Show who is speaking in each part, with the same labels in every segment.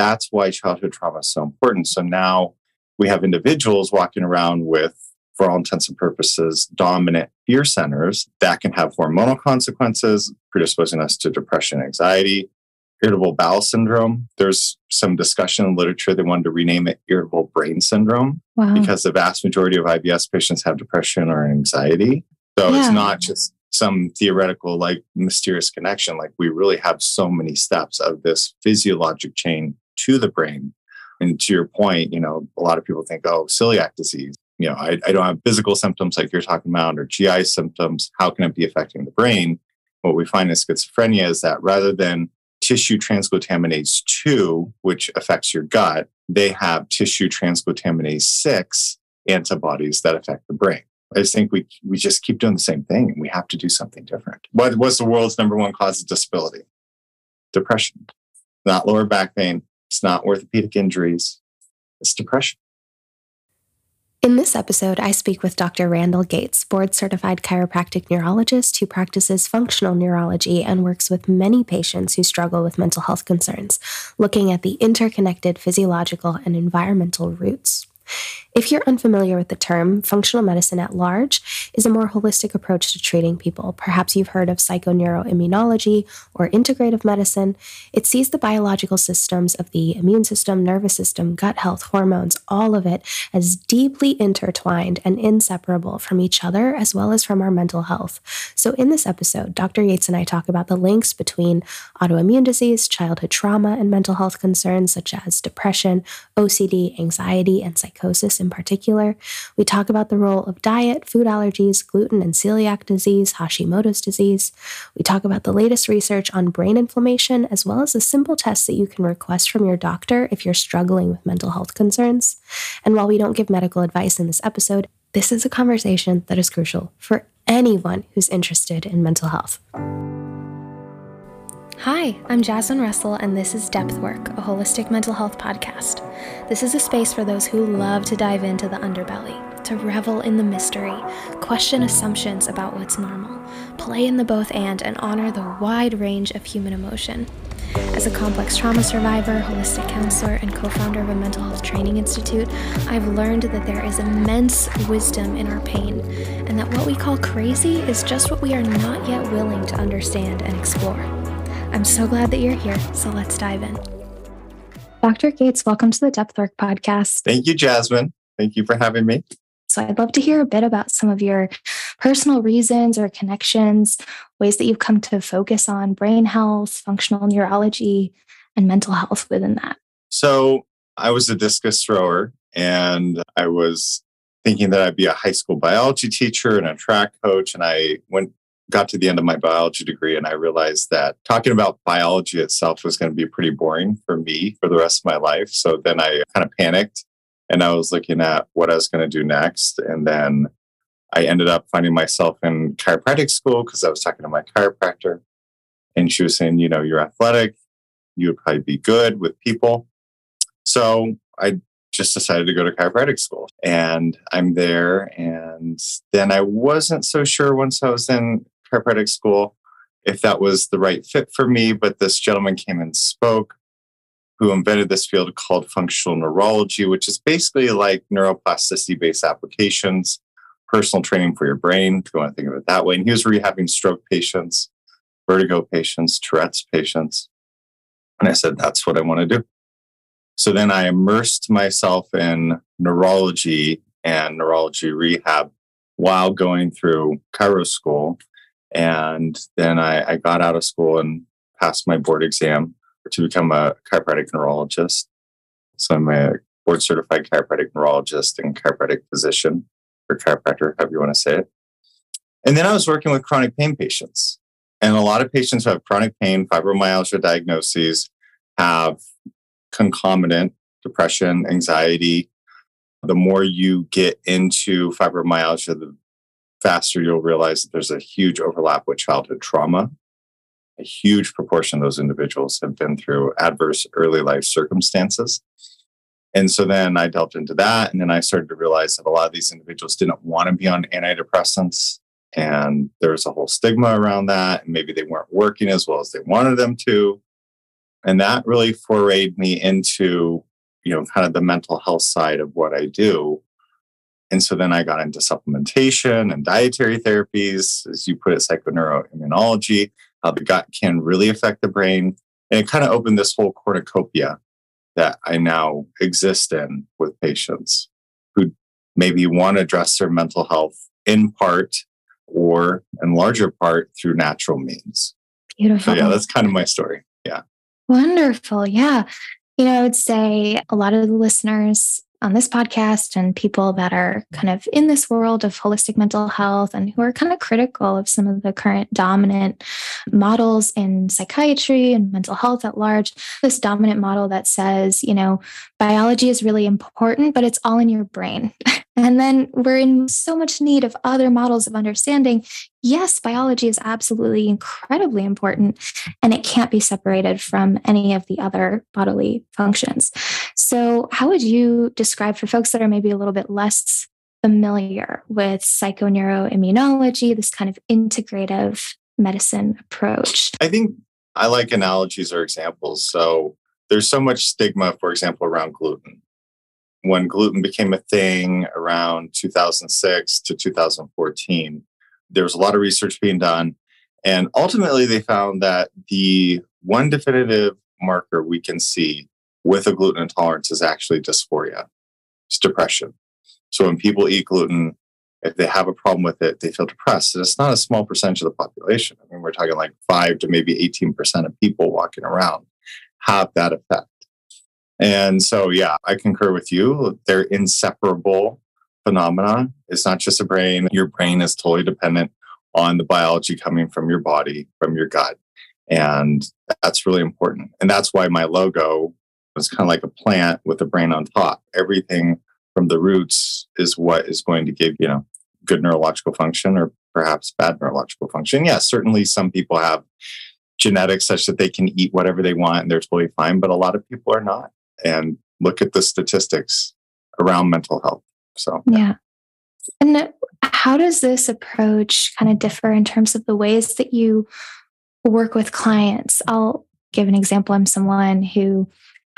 Speaker 1: that's why childhood trauma is so important. So now we have individuals walking around with, for all intents and purposes, dominant fear centers that can have hormonal consequences, predisposing us to depression, anxiety, irritable bowel syndrome. There's some discussion in literature they wanted to rename it irritable brain syndrome wow. because the vast majority of IBS patients have depression or anxiety. So yeah. it's not just some theoretical, like mysterious connection. Like we really have so many steps of this physiologic chain to the brain and to your point, you know, a lot of people think, oh, celiac disease. You know, I, I don't have physical symptoms like you're talking about or GI symptoms. How can it be affecting the brain? What we find in schizophrenia is that rather than tissue transglutaminase 2, which affects your gut, they have tissue transglutaminase 6 antibodies that affect the brain. I just think we we just keep doing the same thing and we have to do something different. What, what's the world's number one cause of disability? Depression, not lower back pain, it's not orthopedic injuries, it's depression.
Speaker 2: In this episode, I speak with Dr. Randall Gates, board certified chiropractic neurologist who practices functional neurology and works with many patients who struggle with mental health concerns, looking at the interconnected physiological and environmental roots. If you're unfamiliar with the term, functional medicine at large is a more holistic approach to treating people. Perhaps you've heard of psychoneuroimmunology or integrative medicine. It sees the biological systems of the immune system, nervous system, gut health, hormones, all of it as deeply intertwined and inseparable from each other as well as from our mental health. So, in this episode, Dr. Gates and I talk about the links between autoimmune disease, childhood trauma, and mental health concerns such as depression, OCD, anxiety, and psychosis in particular. We talk about the role of diet, food allergies, gluten and celiac disease, Hashimoto's disease. We talk about the latest research on brain inflammation, as well as a simple test that you can request from your doctor if you're struggling with mental health concerns. And while we don't give medical advice in this episode, this is a conversation that is crucial for anyone who's interested in mental health. Hi, I'm Jasmine Russell, and this is Depth Work, a holistic mental health podcast. This is a space for those who love to dive into the underbelly, to revel in the mystery, question assumptions about what's normal, play in the both and, and honor the wide range of human emotion. As a complex trauma survivor, holistic counselor, and co founder of a mental health training institute, I've learned that there is immense wisdom in our pain, and that what we call crazy is just what we are not yet willing to understand and explore. I'm so glad that you're here. So let's dive in. Dr. Gates, welcome to the Depth Work podcast.
Speaker 1: Thank you, Jasmine. Thank you for having me.
Speaker 2: So, I'd love to hear a bit about some of your personal reasons or connections, ways that you've come to focus on brain health, functional neurology, and mental health within that.
Speaker 1: So, I was a discus thrower and I was thinking that I'd be a high school biology teacher and a track coach. And I went got to the end of my biology degree and I realized that talking about biology itself was going to be pretty boring for me for the rest of my life. So then I kind of panicked and I was looking at what I was going to do next. And then I ended up finding myself in chiropractic school because I was talking to my chiropractor and she was saying, you know, you're athletic, you would probably be good with people. So I just decided to go to chiropractic school and I'm there. And then I wasn't so sure once I was in chiropractic school if that was the right fit for me. But this gentleman came and spoke who invented this field called functional neurology, which is basically like neuroplasticity based applications, personal training for your brain, if you want to think of it that way. And he was rehabbing stroke patients, vertigo patients, Tourette's patients. And I said, that's what I want to do. So then I immersed myself in neurology and neurology rehab while going through chiro school and then I, I got out of school and passed my board exam to become a chiropractic neurologist. So I'm a board certified chiropractic neurologist and chiropractic physician or chiropractor, however you want to say it. And then I was working with chronic pain patients. And a lot of patients who have chronic pain, fibromyalgia diagnoses, have concomitant depression, anxiety. The more you get into fibromyalgia, the faster you'll realize that there's a huge overlap with childhood trauma. A huge proportion of those individuals have been through adverse early life circumstances. And so then I delved into that. And then I started to realize that a lot of these individuals didn't want to be on antidepressants. And there was a whole stigma around that. And maybe they weren't working as well as they wanted them to. And that really forayed me into, you know, kind of the mental health side of what I do. And so then I got into supplementation and dietary therapies, as you put it, psychoneuroimmunology, how the gut can really affect the brain. And it kind of opened this whole cornucopia that I now exist in with patients who maybe want to address their mental health in part or in larger part through natural means.
Speaker 3: Beautiful.
Speaker 1: So yeah, that's kind of my story. Yeah.
Speaker 3: Wonderful. Yeah. You know, I would say a lot of the listeners on this podcast and people that are kind of in this world of holistic mental health and who are kind of critical of some of the current dominant models in psychiatry and mental health at large. This dominant model that says, you know, biology is really important, but it's all in your brain. And then we're in so much need of other models of understanding. Yes, biology is absolutely incredibly important, and it can't be separated from any of the other bodily functions. So, how would you describe for folks that are maybe a little bit less familiar with psychoneuroimmunology, this kind of integrative medicine approach?
Speaker 1: I think I like analogies or examples. So, there's so much stigma, for example, around gluten when gluten became a thing around 2006 to 2014, there was a lot of research being done. And ultimately, they found that the one definitive marker we can see with a gluten intolerance is actually dysphoria, it's depression. So when people eat gluten, if they have a problem with it, they feel depressed. And it's not a small percentage of the population. I mean, we're talking like five to maybe 18% of people walking around have that effect. And so, yeah, I concur with you. They're inseparable phenomena. It's not just a brain. Your brain is totally dependent on the biology coming from your body, from your gut. And that's really important. And that's why my logo was kind of like a plant with a brain on top. Everything from the roots is what is going to give, you know, good neurological function or perhaps bad neurological function. Yes, yeah, certainly some people have genetics such that they can eat whatever they want and they're totally fine, but a lot of people are not and look at the statistics around mental health. So,
Speaker 3: yeah. And how does this approach kind of differ in terms of the ways that you work with clients? I'll give an example. I'm someone who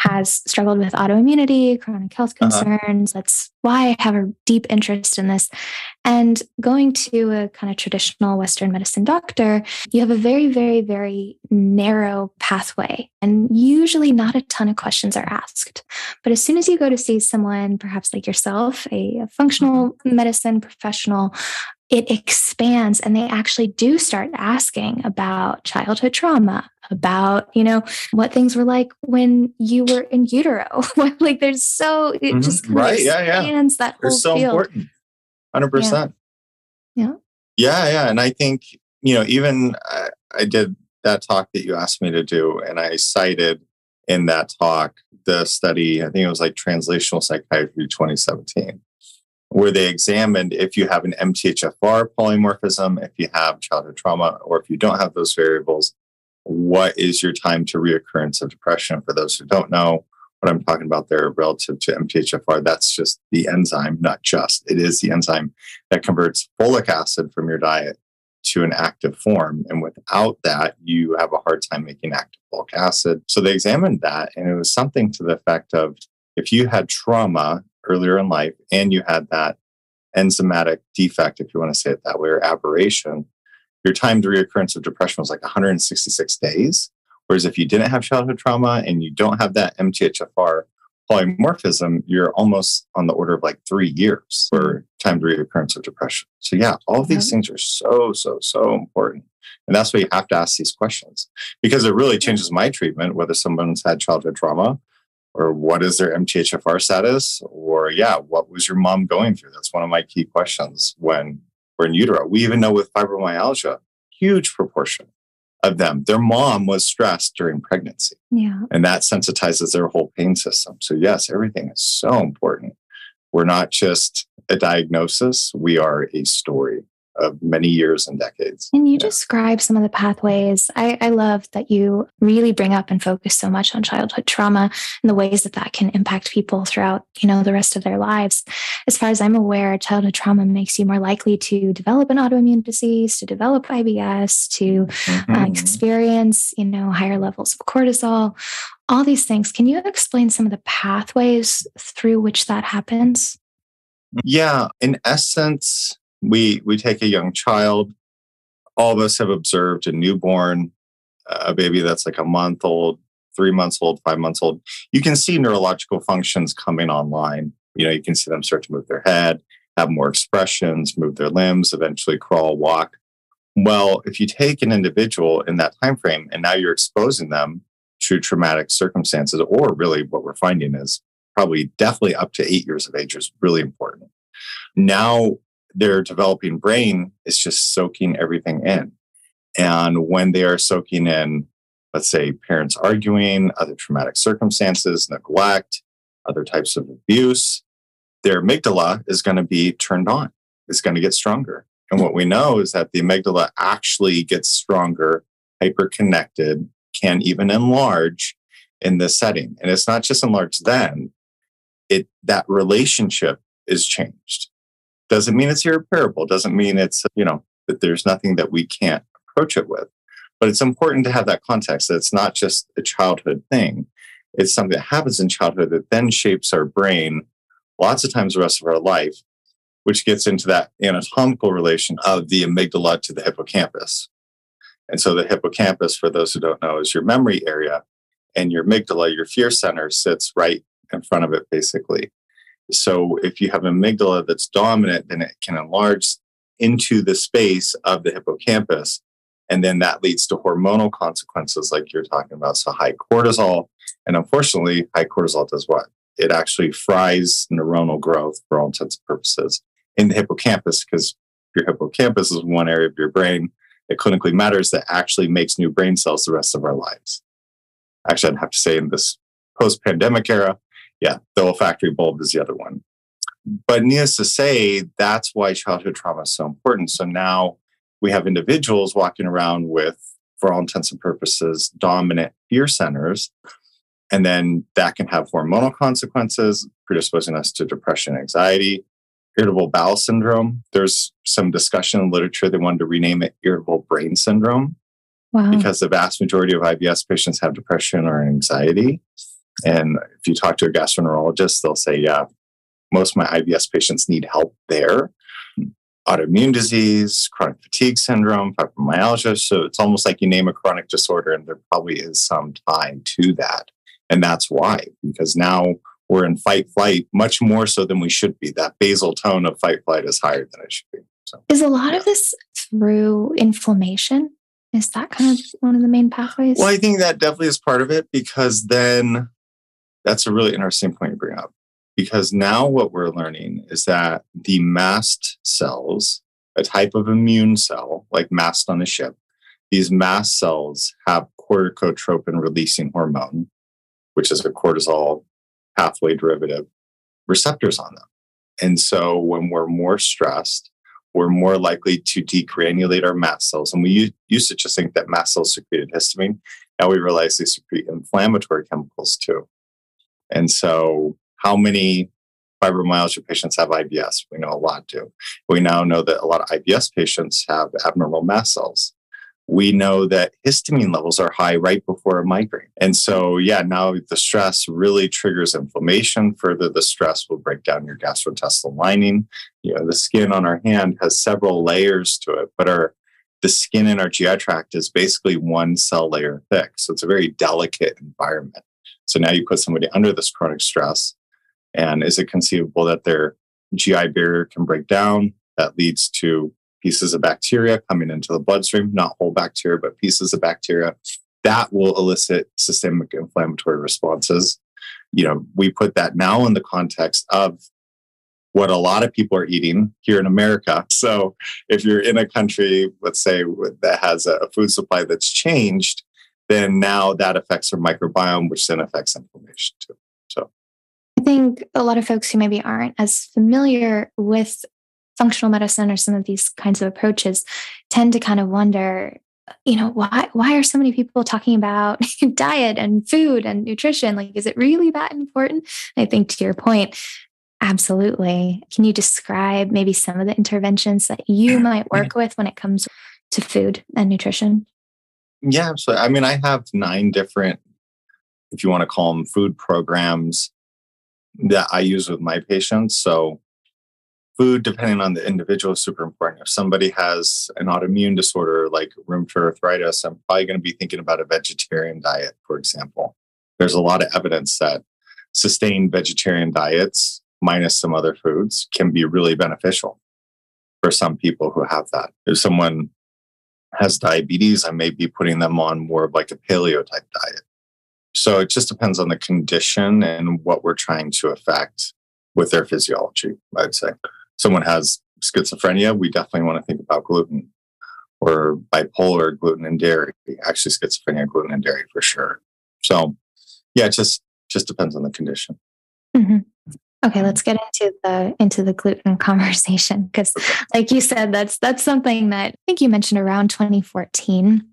Speaker 3: has struggled with autoimmunity, chronic health uh-huh. concerns. Uh-huh. That's why I have a deep interest in this. And going to a kind of traditional Western medicine doctor, you have a very, very, very narrow pathway, and usually not a ton of questions are asked. But as soon as you go to see someone, perhaps like yourself, a, a functional mm-hmm. medicine professional, it expands and they actually do start asking about childhood trauma about you know what things were like when you were in utero like there's so it mm-hmm. just right yeah yeah that whole
Speaker 1: so
Speaker 3: field.
Speaker 1: important 100%
Speaker 3: yeah. yeah
Speaker 1: yeah yeah and i think you know even I, I did that talk that you asked me to do and i cited in that talk the study i think it was like translational psychiatry 2017 where they examined if you have an MTHFR polymorphism, if you have childhood trauma, or if you don't have those variables, what is your time to reoccurrence of depression? For those who don't know what I'm talking about there relative to MTHFR, that's just the enzyme, not just, it is the enzyme that converts folic acid from your diet to an active form. And without that, you have a hard time making active folic acid. So they examined that, and it was something to the effect of if you had trauma earlier in life and you had that enzymatic defect, if you want to say it that way, or aberration, your time to reoccurrence of depression was like 166 days. Whereas if you didn't have childhood trauma and you don't have that MTHFR polymorphism, you're almost on the order of like three years for time to reoccurrence of depression. So yeah, all of these things are so, so, so important. And that's why you have to ask these questions because it really changes my treatment, whether someone's had childhood trauma or what is their MTHFR status? Or, yeah, what was your mom going through? That's one of my key questions when we're in utero. We even know with fibromyalgia, huge proportion of them, their mom was stressed during pregnancy.
Speaker 3: Yeah.
Speaker 1: And that sensitizes their whole pain system. So, yes, everything is so important. We're not just a diagnosis, we are a story. Of many years and decades.
Speaker 3: Can you yeah. describe some of the pathways? I, I love that you really bring up and focus so much on childhood trauma and the ways that that can impact people throughout, you know, the rest of their lives. As far as I'm aware, childhood trauma makes you more likely to develop an autoimmune disease, to develop IBS, to uh, mm-hmm. uh, experience, you know, higher levels of cortisol, all these things. Can you explain some of the pathways through which that happens?
Speaker 1: Yeah, in essence, we we take a young child. All of us have observed a newborn, a baby that's like a month old, three months old, five months old. You can see neurological functions coming online. You know, you can see them start to move their head, have more expressions, move their limbs, eventually crawl, walk. Well, if you take an individual in that time frame and now you're exposing them to traumatic circumstances, or really what we're finding is probably definitely up to eight years of age is really important. Now their developing brain is just soaking everything in. And when they are soaking in, let's say, parents arguing, other traumatic circumstances, neglect, other types of abuse, their amygdala is going to be turned on. It's going to get stronger. And what we know is that the amygdala actually gets stronger, hyper-connected, can even enlarge in this setting. And it's not just enlarged then, it that relationship is changed. Doesn't mean it's irreparable, doesn't mean it's, you know, that there's nothing that we can't approach it with. But it's important to have that context that it's not just a childhood thing. It's something that happens in childhood that then shapes our brain lots of times the rest of our life, which gets into that anatomical relation of the amygdala to the hippocampus. And so the hippocampus, for those who don't know, is your memory area, and your amygdala, your fear center, sits right in front of it, basically. So if you have amygdala that's dominant, then it can enlarge into the space of the hippocampus. And then that leads to hormonal consequences like you're talking about. So high cortisol. And unfortunately, high cortisol does what? It actually fries neuronal growth for all intents and purposes in the hippocampus because your hippocampus is one area of your brain that clinically matters that actually makes new brain cells the rest of our lives. Actually, I'd have to say in this post pandemic era, yeah, the olfactory bulb is the other one. But needless to say, that's why childhood trauma is so important. So now we have individuals walking around with, for all intents and purposes, dominant fear centers. And then that can have hormonal consequences, predisposing us to depression, anxiety, irritable bowel syndrome. There's some discussion in literature they wanted to rename it irritable brain syndrome wow. because the vast majority of IBS patients have depression or anxiety. And if you talk to a gastroenterologist, they'll say, yeah, most of my IBS patients need help there. Autoimmune disease, chronic fatigue syndrome, fibromyalgia. So it's almost like you name a chronic disorder, and there probably is some tie to that. And that's why, because now we're in fight flight much more so than we should be. That basal tone of fight flight is higher than it should be.
Speaker 3: So, is a lot yeah. of this through inflammation? Is that kind of one of the main pathways?
Speaker 1: Well, I think that definitely is part of it because then that's a really interesting point to bring up because now what we're learning is that the mast cells, a type of immune cell like mast on a ship, these mast cells have corticotropin releasing hormone, which is a cortisol pathway derivative, receptors on them. And so when we're more stressed, we're more likely to degranulate our mast cells. And we used to just think that mast cells secreted histamine. Now we realize they secrete inflammatory chemicals too. And so, how many fibromyalgia patients have IBS? We know a lot do. We now know that a lot of IBS patients have abnormal mast cells. We know that histamine levels are high right before a migraine. And so, yeah, now the stress really triggers inflammation. Further, the stress will break down your gastrointestinal lining. You know, the skin on our hand has several layers to it, but our the skin in our GI tract is basically one cell layer thick. So it's a very delicate environment. So now you put somebody under this chronic stress, and is it conceivable that their GI barrier can break down? That leads to pieces of bacteria coming into the bloodstream, not whole bacteria, but pieces of bacteria. That will elicit systemic inflammatory responses. You know, we put that now in the context of what a lot of people are eating here in America. So if you're in a country, let's say, that has a food supply that's changed, then now that affects their microbiome, which then affects inflammation too. So.
Speaker 3: I think a lot of folks who maybe aren't as familiar with functional medicine or some of these kinds of approaches tend to kind of wonder you know why why are so many people talking about diet and food and nutrition? Like is it really that important? I think to your point absolutely. Can you describe maybe some of the interventions that you might work with when it comes to food and nutrition
Speaker 1: yeah so i mean i have nine different if you want to call them food programs that i use with my patients so food, depending on the individual, is super important. If somebody has an autoimmune disorder like rheumatoid arthritis, I'm probably going to be thinking about a vegetarian diet, for example. There's a lot of evidence that sustained vegetarian diets, minus some other foods, can be really beneficial for some people who have that. If someone has diabetes, I may be putting them on more of like a paleo type diet. So it just depends on the condition and what we're trying to affect with their physiology, I'd say someone has schizophrenia, we definitely want to think about gluten or bipolar gluten and dairy. Actually, schizophrenia, gluten and dairy for sure. So, yeah, it just just depends on the condition.
Speaker 3: Mm-hmm. Okay, let's get into the into the gluten conversation because, like you said, that's that's something that I think you mentioned around 2014.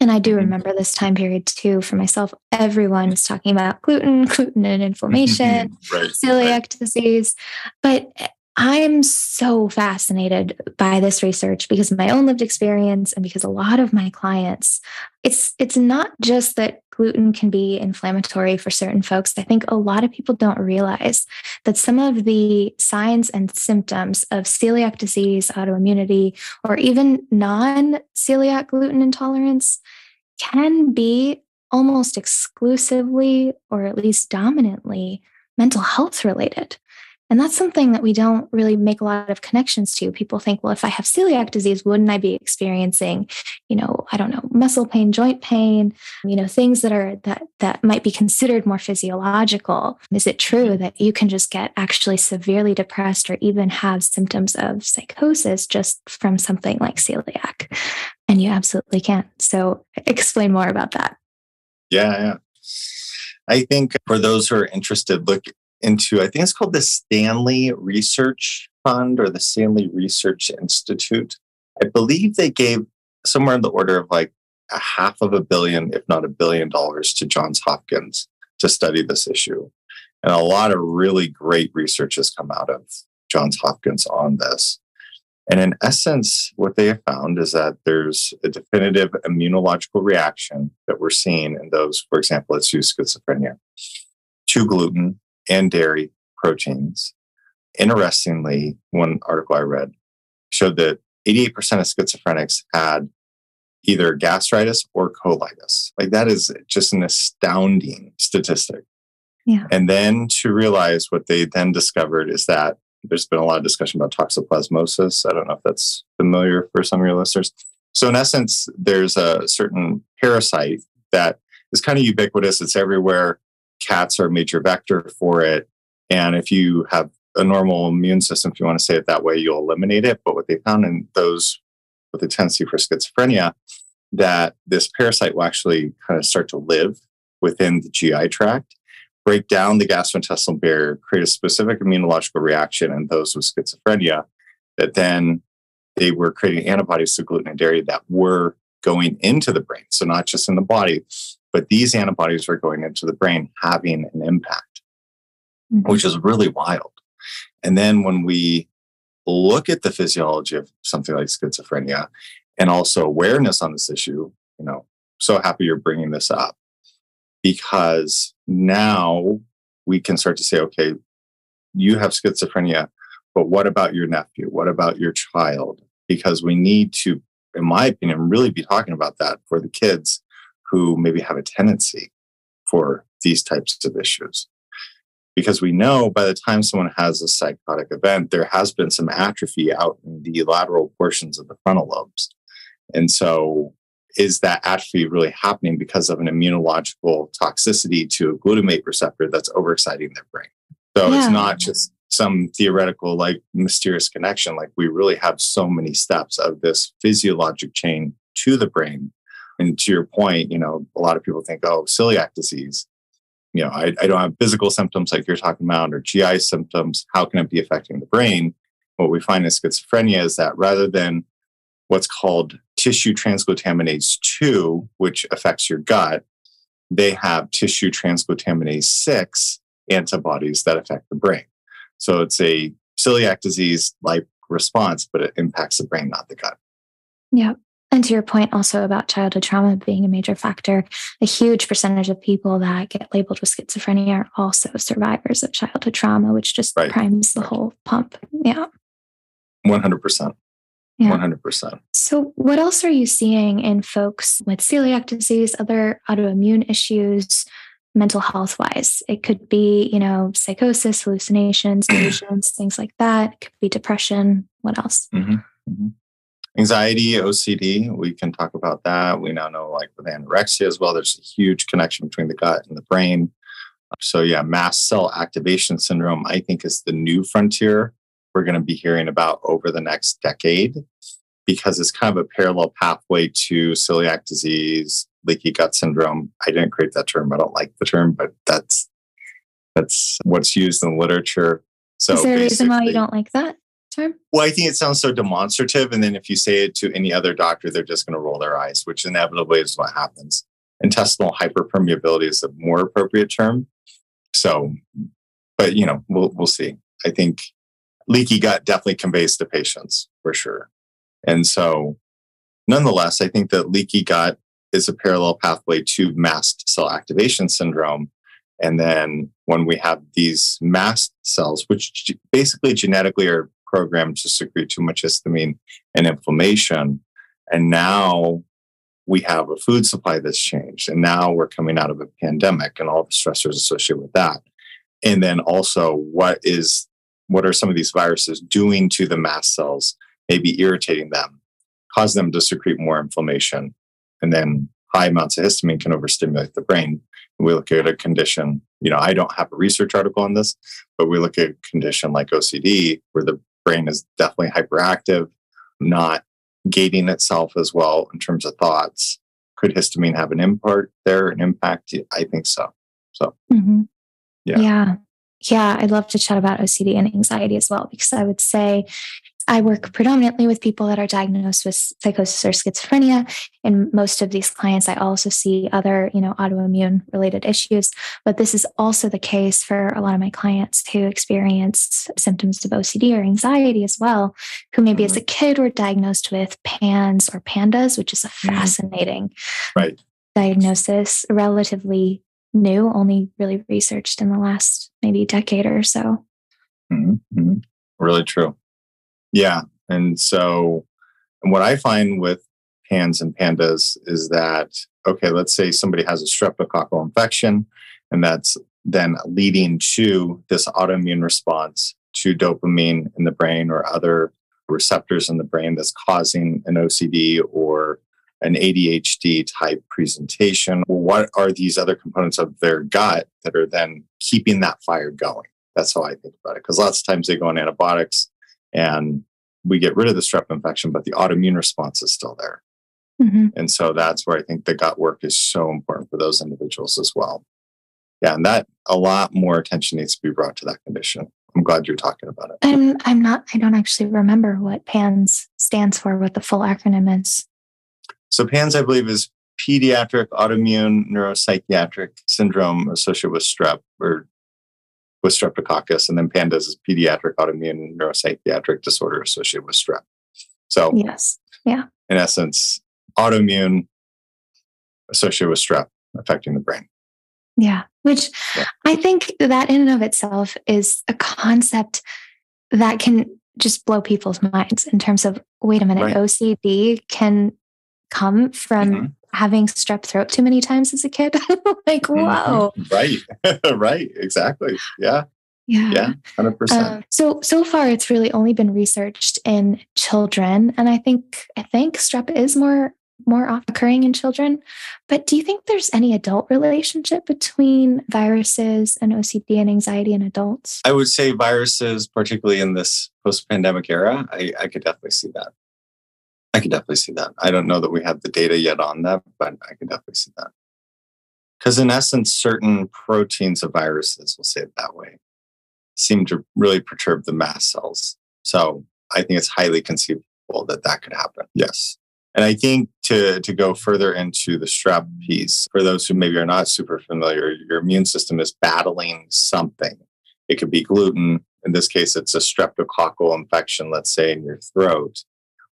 Speaker 3: And I do mm-hmm. remember this time period too for myself. Everyone is talking about gluten, gluten and inflammation, right, celiac right. disease. But I'm so fascinated by this research because my own lived experience and because a lot of my clients it's it's not just that gluten can be inflammatory for certain folks. I think a lot of people don't realize that some of the signs and symptoms of celiac disease, autoimmunity, or even non-celiac gluten intolerance can be almost exclusively or at least dominantly mental health related. And that's something that we don't really make a lot of connections to. People think, well, if I have celiac disease, wouldn't I be experiencing, you know, I don't know, muscle pain, joint pain, you know, things that are that that might be considered more physiological? Is it true that you can just get actually severely depressed or even have symptoms of psychosis just from something like celiac? And you absolutely can. So explain more about that.
Speaker 1: Yeah, yeah. I think for those who are interested, look, into, I think it's called the Stanley Research Fund or the Stanley Research Institute. I believe they gave somewhere in the order of like a half of a billion, if not a billion dollars to Johns Hopkins to study this issue. And a lot of really great research has come out of Johns Hopkins on this. And in essence, what they have found is that there's a definitive immunological reaction that we're seeing in those, for example, let's use schizophrenia, to gluten and dairy proteins. Interestingly, one article I read showed that 88% of schizophrenics had either gastritis or colitis. Like that is just an astounding statistic.
Speaker 3: Yeah.
Speaker 1: And then to realize what they then discovered is that there's been a lot of discussion about toxoplasmosis. I don't know if that's familiar for some of your listeners. So, in essence, there's a certain parasite that is kind of ubiquitous, it's everywhere cats are a major vector for it. And if you have a normal immune system, if you want to say it that way, you'll eliminate it. But what they found in those with a tendency for schizophrenia, that this parasite will actually kind of start to live within the GI tract, break down the gastrointestinal barrier, create a specific immunological reaction in those with schizophrenia that then they were creating antibodies to gluten and dairy that were going into the brain. So not just in the body, but these antibodies are going into the brain having an impact, mm-hmm. which is really wild. And then when we look at the physiology of something like schizophrenia and also awareness on this issue, you know, so happy you're bringing this up because now we can start to say, okay, you have schizophrenia, but what about your nephew? What about your child? Because we need to, in my opinion, really be talking about that for the kids who maybe have a tendency for these types of issues. Because we know by the time someone has a psychotic event, there has been some atrophy out in the lateral portions of the frontal lobes. And so, is that atrophy really happening because of an immunological toxicity to a glutamate receptor that's overexciting their brain? So, yeah. it's not just some theoretical, like mysterious connection. Like, we really have so many steps of this physiologic chain to the brain and to your point, you know, a lot of people think, oh, celiac disease. You know, I, I don't have physical symptoms like you're talking about or GI symptoms. How can it be affecting the brain? what we find in schizophrenia is that rather than what's called tissue transglutaminase 2, which affects your gut, they have tissue transglutaminase 6 antibodies that affect the brain. So it's a celiac disease like response, but it impacts the brain, not the gut.
Speaker 3: Yeah. And to your point also about childhood trauma being a major factor, a huge percentage of people that get labeled with schizophrenia are also survivors of childhood trauma, which just right. primes the whole pump. Yeah.
Speaker 1: 100%. Yeah. 100%.
Speaker 3: So, what else are you seeing in folks with celiac disease, other autoimmune issues, mental health wise? It could be, you know, psychosis, hallucinations, delusions, things like that. It could be depression. What else?
Speaker 1: Mm-hmm. Mm-hmm. Anxiety, OCD, we can talk about that. We now know, like with anorexia as well, there's a huge connection between the gut and the brain. So, yeah, mast cell activation syndrome, I think, is the new frontier we're going to be hearing about over the next decade because it's kind of a parallel pathway to celiac disease, leaky gut syndrome. I didn't create that term. I don't like the term, but that's that's what's used in the literature.
Speaker 3: So is there a reason why you don't like that term?
Speaker 1: Well, I think it sounds so demonstrative. And then if you say it to any other doctor, they're just going to roll their eyes, which inevitably is what happens. Intestinal hyperpermeability is a more appropriate term. So, but you know, we'll we'll see. I think leaky gut definitely conveys to patients for sure. And so, nonetheless, I think that leaky gut is a parallel pathway to mast cell activation syndrome. And then when we have these mast cells, which basically genetically are programmed to secrete too much histamine and inflammation, and now we have a food supply that's changed. And now we're coming out of a pandemic and all the stressors associated with that. And then also, what is what are some of these viruses doing to the mast cells, maybe irritating them, cause them to secrete more inflammation. And then high amounts of histamine can overstimulate the brain. we look at a condition, you know, I don't have a research article on this, but we look at a condition like OCD where the brain is definitely hyperactive, not gating itself as well in terms of thoughts. Could histamine have an impact there, an impact? I think so. So,
Speaker 3: mm-hmm. yeah. Yeah yeah, I'd love to chat about OCD and anxiety as well, because I would say I work predominantly with people that are diagnosed with psychosis or schizophrenia. In most of these clients, I also see other, you know, autoimmune related issues. But this is also the case for a lot of my clients who experience symptoms of OCD or anxiety as well, who maybe mm-hmm. as a kid were diagnosed with PANS or PANDAS, which is a mm-hmm. fascinating
Speaker 1: right.
Speaker 3: diagnosis, relatively new, only really researched in the last maybe decade or so.
Speaker 1: Mm-hmm. mm-hmm. Really true. Yeah. And so, and what I find with PANS and PANDAS is that, okay, let's say somebody has a streptococcal infection, and that's then leading to this autoimmune response to dopamine in the brain or other receptors in the brain that's causing an OCD or an ADHD type presentation. What are these other components of their gut that are then keeping that fire going? That's how I think about it. Because lots of times they go on antibiotics and we get rid of the strep infection, but the autoimmune response is still there. Mm-hmm. And so that's where I think the gut work is so important for those individuals as well. Yeah, and that a lot more attention needs to be brought to that condition. I'm glad you're talking about it.
Speaker 3: I'm I'm not I don't actually remember what PANS stands for, what the full acronym is.
Speaker 1: So PANS, I believe, is pediatric autoimmune neuropsychiatric syndrome associated with strep or with streptococcus, and then PANDAS is pediatric autoimmune neuropsychiatric disorder associated with strep. So
Speaker 3: yes, yeah.
Speaker 1: In essence, autoimmune associated with strep affecting the brain.
Speaker 3: Yeah, which yeah. I think that in and of itself is a concept that can just blow people's minds in terms of wait a minute, right. OCD can come from mm-hmm. Having strep throat too many times as a kid. like, mm-hmm. whoa.
Speaker 1: Right. right. Exactly. Yeah.
Speaker 3: Yeah.
Speaker 1: Yeah. 100%. Uh,
Speaker 3: so, so far it's really only been researched in children. And I think, I think strep is more, more often occurring in children. But do you think there's any adult relationship between viruses and OCD and anxiety in adults?
Speaker 1: I would say viruses, particularly in this post pandemic era, I, I could definitely see that. I can definitely see that. I don't know that we have the data yet on that, but I can definitely see that. Because in essence, certain proteins of viruses, we'll say it that way, seem to really perturb the mast cells. So I think it's highly conceivable that that could happen. Yes. And I think to, to go further into the strep piece, for those who maybe are not super familiar, your immune system is battling something. It could be gluten. In this case, it's a streptococcal infection, let's say, in your throat.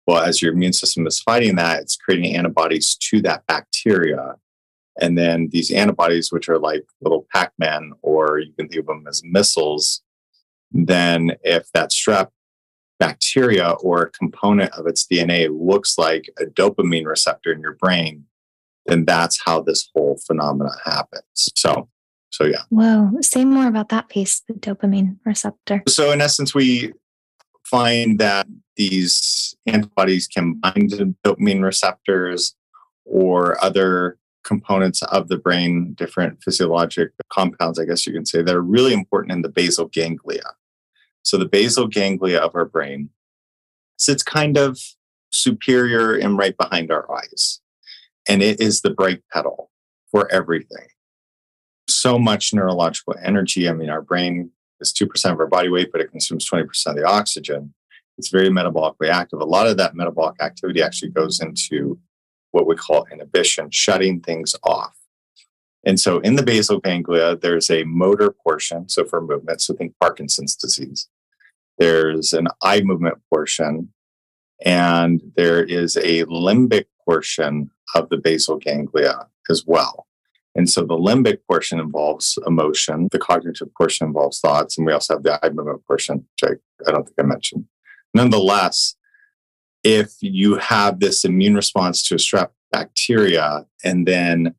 Speaker 1: Well, as your immune system is fighting that, it's creating antibodies to that bacteria. And then these antibodies, which are like little Pac Man, or you can think of them as missiles, then if that strep bacteria or a component of its DNA looks like a dopamine receptor in your brain, then that's how this whole phenomena happens. So, so yeah.
Speaker 3: Whoa. Say more about that piece, the dopamine receptor.
Speaker 1: So, in essence, we find that these antibodies can bind to dopamine receptors or other components of the brain, different physiologic compounds, I guess you can say, that are really important in the basal ganglia. So the basal ganglia of our brain sits kind of superior and right behind our eyes. And it is the brake pedal for everything. So much neurological energy. I mean, our brain is 2% of our body weight, but it consumes 20% of the oxygen. It's very metabolically active. A lot of that metabolic activity actually goes into what we call inhibition, shutting things off. And so in the basal ganglia, there's a motor portion. So for movement, so think Parkinson's disease. There's an eye movement portion, and there is a limbic portion of the basal ganglia as well. And so the limbic portion involves emotion, the cognitive portion involves thoughts, and we also have the eye movement portion, which I, I don't think I mentioned. Nonetheless, if you have this immune response to a strep bacteria, and then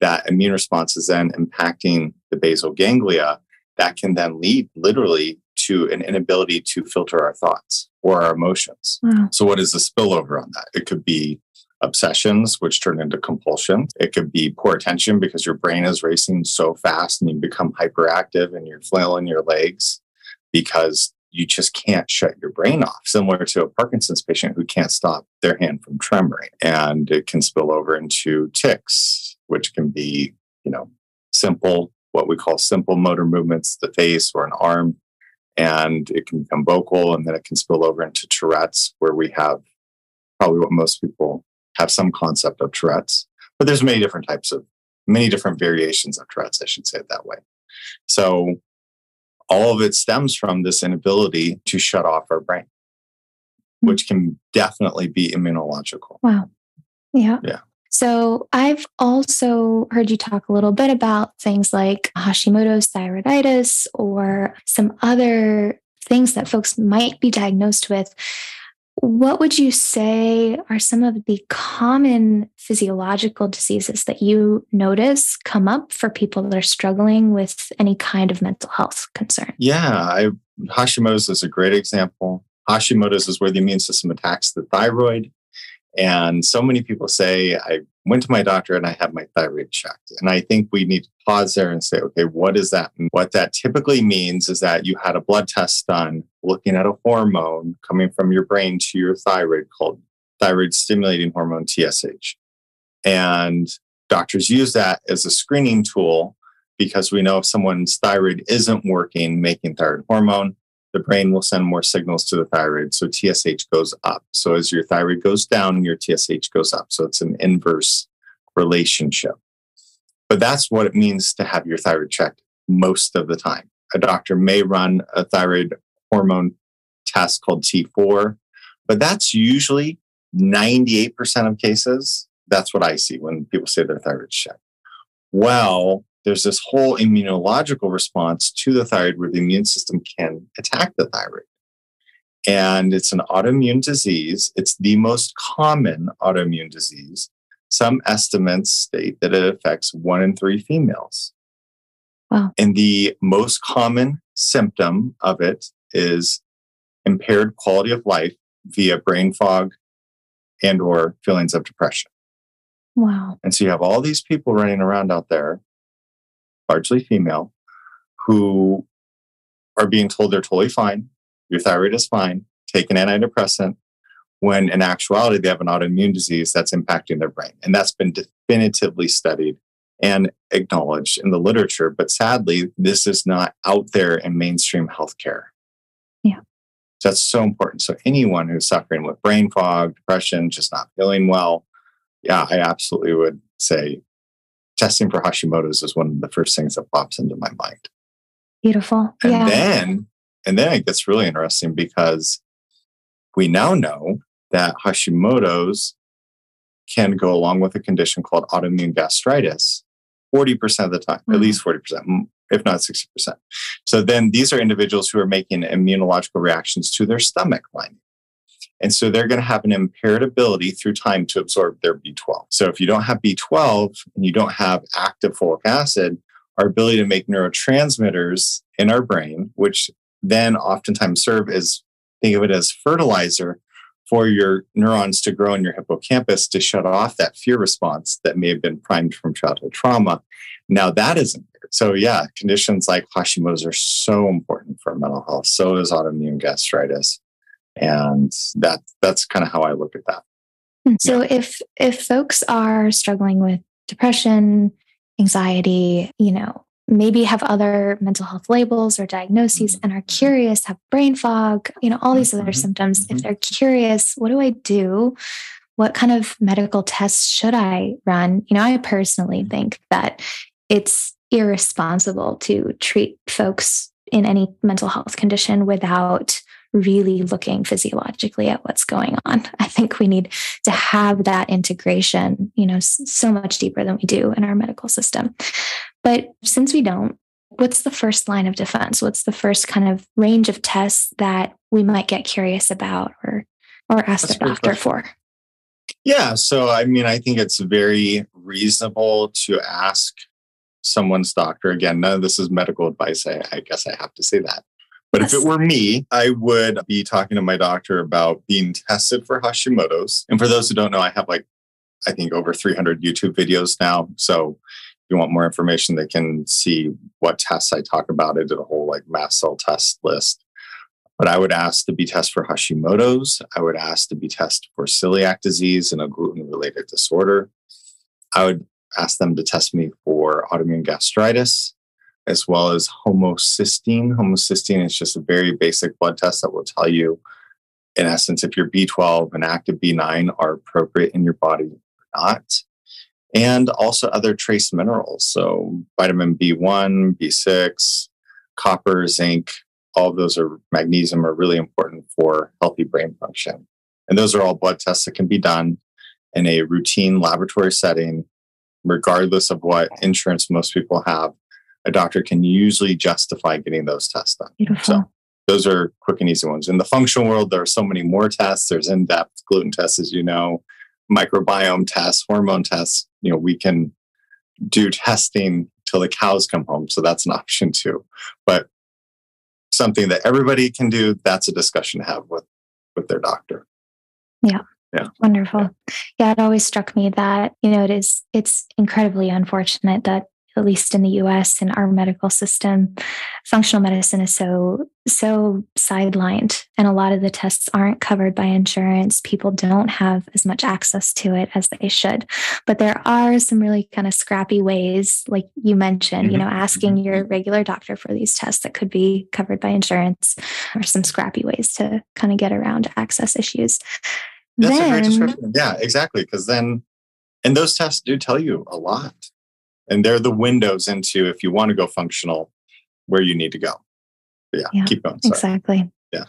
Speaker 1: that immune response is then impacting the basal ganglia, that can then lead literally to an inability to filter our thoughts or our emotions. Wow. So, what is the spillover on that? It could be obsessions, which turn into compulsion. It could be poor attention because your brain is racing so fast and you become hyperactive and you're flailing your legs because you just can't shut your brain off, similar to a Parkinson's patient who can't stop their hand from tremoring. And it can spill over into tics, which can be, you know, simple, what we call simple motor movements, the face or an arm and it can become vocal and then it can spill over into Tourette's, where we have probably what most people have some concept of Tourette's. But there's many different types of, many different variations of Tourette's, I should say it that way. So all of it stems from this inability to shut off our brain, hmm. which can definitely be immunological.
Speaker 3: Wow. Yeah.
Speaker 1: Yeah.
Speaker 3: So, I've also heard you talk a little bit about things like Hashimoto's thyroiditis or some other things that folks might be diagnosed with. What would you say are some of the common physiological diseases that you notice come up for people that are struggling with any kind of mental health concern?
Speaker 1: Yeah, I, Hashimoto's is a great example. Hashimoto's is where the immune system attacks the thyroid. And so many people say, I went to my doctor and I had my thyroid checked. And I think we need to pause there and say, okay, what does that? What that typically means is that you had a blood test done looking at a hormone coming from your brain to your thyroid called thyroid stimulating hormone, TSH. And doctors use that as a screening tool because we know if someone's thyroid isn't working, making thyroid hormone, the brain will send more signals to the thyroid. So TSH goes up. So as your thyroid goes down, your TSH goes up. So it's an inverse relationship. But that's what it means to have your thyroid checked most of the time. A doctor may run a thyroid hormone test called T4, but that's usually 98% of cases. That's what I see when people say their thyroid's checked. Well, there's this whole immunological response to the thyroid where the immune system can attack the thyroid. And it's an autoimmune disease. It's the most common autoimmune disease. Some estimates state that it affects one in three females.
Speaker 3: Wow.
Speaker 1: And the most common symptom of it is impaired quality of life via brain fog and or feelings of depression.
Speaker 3: Wow.
Speaker 1: And so you have all these people running around out there largely female, who are being told they're totally fine, your thyroid is fine, take an antidepressant, when in actuality they have an autoimmune disease that's impacting their brain. And that's been definitively studied and acknowledged in the literature. But sadly, this is not out there in mainstream healthcare.
Speaker 3: Yeah.
Speaker 1: So that's so important. So anyone who's suffering with brain fog, depression, just not feeling well, yeah, I absolutely would say testing for Hashimoto's is one of the first things that pops into my mind.
Speaker 3: Beautiful.
Speaker 1: And
Speaker 3: yeah.
Speaker 1: then and then it gets really interesting because we now know that Hashimoto's can go along with a condition called autoimmune gastritis 40% of the time, mm-hmm. at least 40%, if not 60%. So then these are individuals who are making immunological reactions to their stomach lining. And so they're going to have an impaired ability through time to absorb their B12. So if you don't have B12 and you don't have active folic acid, our ability to make neurotransmitters in our brain, which then oftentimes serve as think of it as fertilizer for your neurons to grow in your hippocampus to shut off that fear response that may have been primed from childhood trauma. Now that isn't so yeah, conditions like Hashimoto's are so important for mental health. So is autoimmune gastritis. And that that's kind of how I look at that.
Speaker 3: Hmm, so yeah. if if folks are struggling with depression, anxiety, you know, maybe have other mental health labels or diagnoses and are curious, have brain fog, you know, all these other mm-hmm. symptoms. If mm-hmm. they're curious, what do I do? What kind of medical tests should I run? You know, I personally mm-hmm. think that it's irresponsible to treat folks in any mental health condition without really looking physiologically at what's going on. I think we need to have that integration, you know, so much deeper than we do in our medical system. But since we don't, what's the first line of defense? What's the first kind of range of tests that we might get curious about or or ask That's the doctor for?
Speaker 1: Yeah, so I mean, I think it's very reasonable to ask someone's doctor. Again, none of this is medical advice. I, I guess I have to say that. But yes. if it were me, I would be talking to my doctor about being tested for Hashimoto's. And for those who don't know, I have like, I think over 300 YouTube videos now. So if you want more information, they can see what tests I talk about. I did a whole like mast cell test list. But I would ask to be tested for Hashimoto's. I would ask to be tested for celiac disease and a gluten related disorder. I would ask them to test me for autoimmune gastritis as well as homocysteine. Homocysteine is just a very basic blood test that will tell you, in essence, if your B12 and active B9 are appropriate in your body or not. And also other trace minerals. So vitamin B1, B6, copper, zinc, all of those are magnesium are really important for healthy brain function. And those are all blood tests that can be done in a routine laboratory setting, regardless of what insurance most people have a doctor can usually justify getting those tests done.
Speaker 3: Beautiful.
Speaker 1: So those are quick and easy ones. In the functional world, there are so many more tests. There's in-depth gluten tests, as you know, microbiome tests, hormone tests. You know, we can do testing till the cows come home. So that's an option too. But something that everybody can do, that's a discussion to have with with their doctor.
Speaker 3: Yeah.
Speaker 1: Yeah.
Speaker 3: Wonderful. Yeah. yeah, it always struck me that, you know, it is it's incredibly unfortunate that at least in the US in our medical system, functional medicine is so, so sidelined. And a lot of the tests aren't covered by insurance. People don't have as much access to it as they should. But there are some really kind of scrappy ways, like you mentioned, mm-hmm. you know, asking your regular doctor for these tests that could be covered by insurance or some scrappy ways to kind of get around access issues.
Speaker 1: That's then, a great description. Yeah, exactly. Because then, and those tests do tell you a lot and they're the windows into if you want to go functional where you need to go. Yeah, yeah, keep going
Speaker 3: Sorry. exactly.
Speaker 1: Yeah.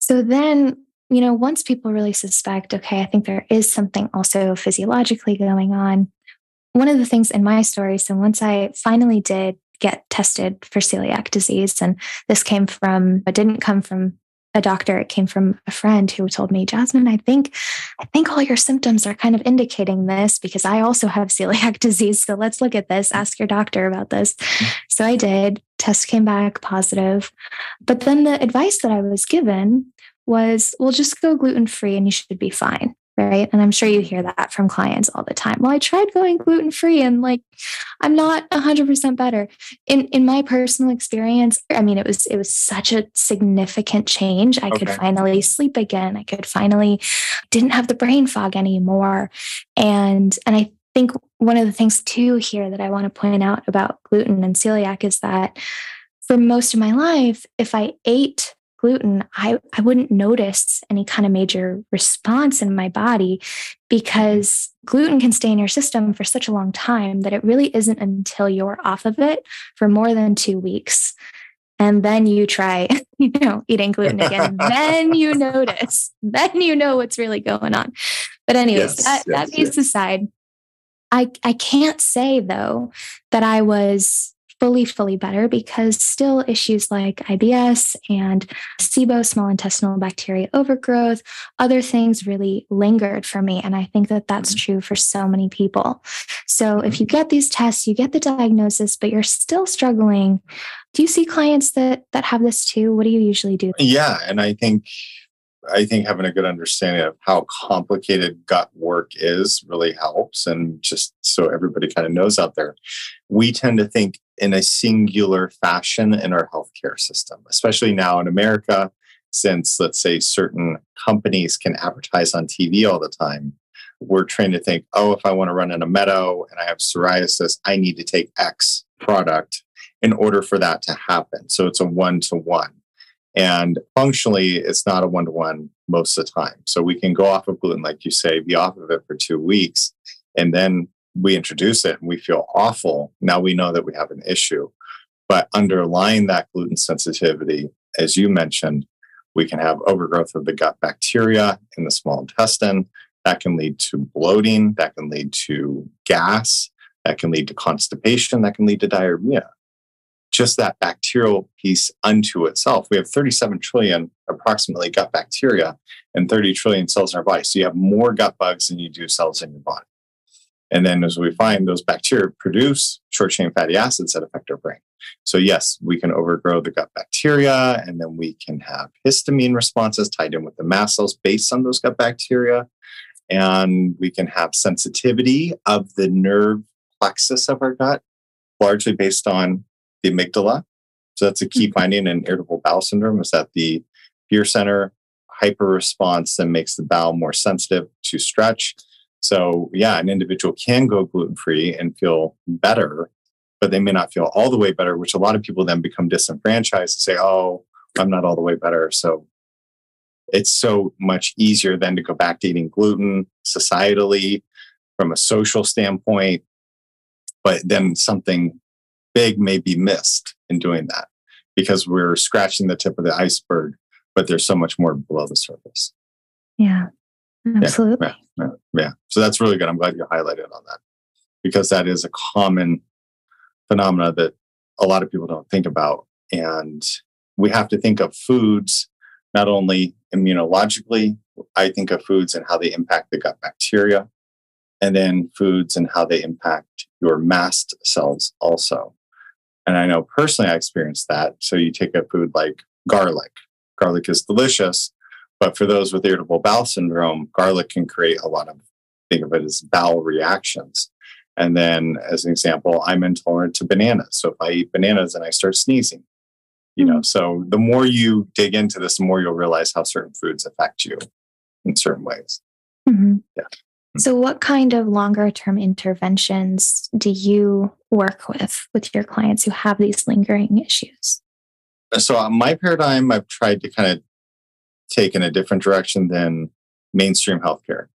Speaker 3: So then you know once people really suspect okay i think there is something also physiologically going on one of the things in my story so once i finally did get tested for celiac disease and this came from it didn't come from a doctor. It came from a friend who told me jasmine i think i think all your symptoms are kind of indicating this because i also have celiac disease. So let's look at this ask your doctor about this. So i did. Test came back positive. But then the advice that i was given was well just go gluten free and you should be fine right? And I'm sure you hear that from clients all the time. Well, I tried going gluten free and like I'm not 100% better. In in my personal experience, I mean it was it was such a significant change. I okay. could finally sleep again. I could finally didn't have the brain fog anymore. And and I think one of the things too here that I want to point out about gluten and celiac is that for most of my life, if I ate gluten, I, I wouldn't notice any kind of major response in my body because gluten can stay in your system for such a long time that it really isn't until you're off of it for more than two weeks. And then you try, you know, eating gluten again. then you notice, then you know what's really going on. But anyways, yes, that, yes, that piece yes. aside, I, I can't say though that I was fully, fully better because still issues like IBS and SIBO, small intestinal bacteria overgrowth, other things really lingered for me. And I think that that's mm-hmm. true for so many people. So if you get these tests, you get the diagnosis, but you're still struggling. Do you see clients that that have this too? What do you usually do?
Speaker 1: Yeah, and I think I think having a good understanding of how complicated gut work is really helps. And just so everybody kind of knows out there, we tend to think in a singular fashion in our healthcare system, especially now in America, since let's say certain companies can advertise on TV all the time. We're trained to think, oh, if I want to run in a meadow and I have psoriasis, I need to take X product in order for that to happen. So it's a one to one. And functionally, it's not a one to one most of the time. So we can go off of gluten, like you say, be off of it for two weeks, and then we introduce it and we feel awful. Now we know that we have an issue. But underlying that gluten sensitivity, as you mentioned, we can have overgrowth of the gut bacteria in the small intestine. That can lead to bloating, that can lead to gas, that can lead to constipation, that can lead to diarrhea just that bacterial piece unto itself. We have 37 trillion approximately gut bacteria and 30 trillion cells in our body. So you have more gut bugs than you do cells in your body. And then as we find those bacteria produce short chain fatty acids that affect our brain. So yes, we can overgrow the gut bacteria and then we can have histamine responses tied in with the mast cells based on those gut bacteria. And we can have sensitivity of the nerve plexus of our gut, largely based on the amygdala. So that's a key mm-hmm. finding in irritable bowel syndrome is that the fear center hyper response that makes the bowel more sensitive to stretch. So yeah, an individual can go gluten free and feel better, but they may not feel all the way better, which a lot of people then become disenfranchised and say, "Oh, I'm not all the way better." So it's so much easier then to go back to eating gluten societally from a social standpoint but then something big may be missed in doing that because we're scratching the tip of the iceberg, but there's so much more below the surface.
Speaker 3: Yeah, absolutely.
Speaker 1: Yeah, yeah, yeah. So that's really good. I'm glad you highlighted on that because that is a common phenomena that a lot of people don't think about. And we have to think of foods not only immunologically, I think of foods and how they impact the gut bacteria, and then foods and how they impact your mast cells also. And I know personally I experienced that. So you take a food like garlic. Garlic is delicious, but for those with irritable bowel syndrome, garlic can create a lot of think of it as bowel reactions. And then as an example, I'm intolerant to bananas. So if I eat bananas and I start sneezing, you know, hmm. so the more you dig into this, the more you'll realize how certain foods affect you in certain ways.
Speaker 3: Mm-hmm. Yeah. So, what kind of longer term interventions do you work with with your clients who have these lingering issues?
Speaker 1: So, uh, my paradigm, I've tried to kind of take in a different direction than mainstream healthcare.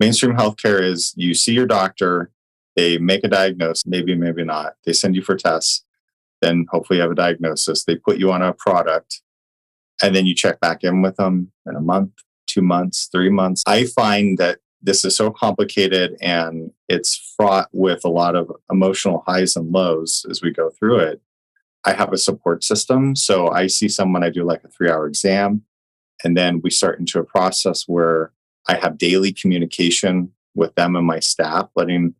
Speaker 1: Mainstream healthcare is you see your doctor, they make a diagnosis, maybe, maybe not. They send you for tests, then hopefully you have a diagnosis. They put you on a product, and then you check back in with them in a month, two months, three months. I find that this is so complicated and it's fraught with a lot of emotional highs and lows as we go through it. I have a support system. So I see someone, I do like a three hour exam, and then we start into a process where I have daily communication with them and my staff, letting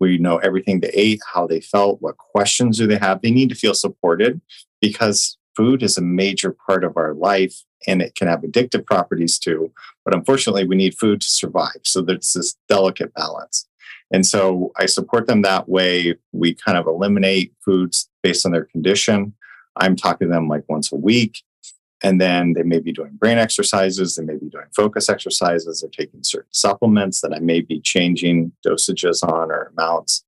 Speaker 1: we know everything they ate, how they felt, what questions do they have. They need to feel supported because food is a major part of our life and it can have addictive properties too. But unfortunately, we need food to survive. So there's this delicate balance. And so I support them that way. We kind of eliminate foods based on their condition. I'm talking to them like once a week. And then they may be doing brain exercises, they may be doing focus exercises, they're taking certain supplements that I may be changing dosages on or amounts.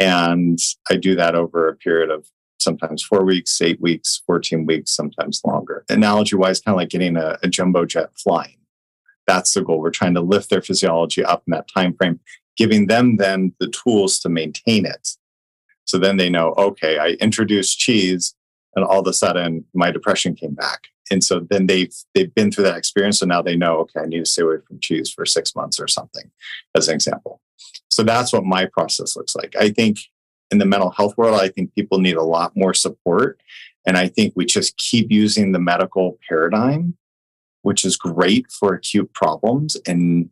Speaker 1: And I do that over a period of sometimes four weeks, eight weeks, 14 weeks, sometimes longer. Analogy wise, kind of like getting a, a jumbo jet flying. That's the goal. We're trying to lift their physiology up in that time frame, giving them then the tools to maintain it. So then they know, okay, I introduced cheese and all of a sudden my depression came back. And so then they've they've been through that experience. So now they know, okay, I need to stay away from cheese for six months or something, as an example. So that's what my process looks like. I think in the mental health world, I think people need a lot more support. And I think we just keep using the medical paradigm, which is great for acute problems and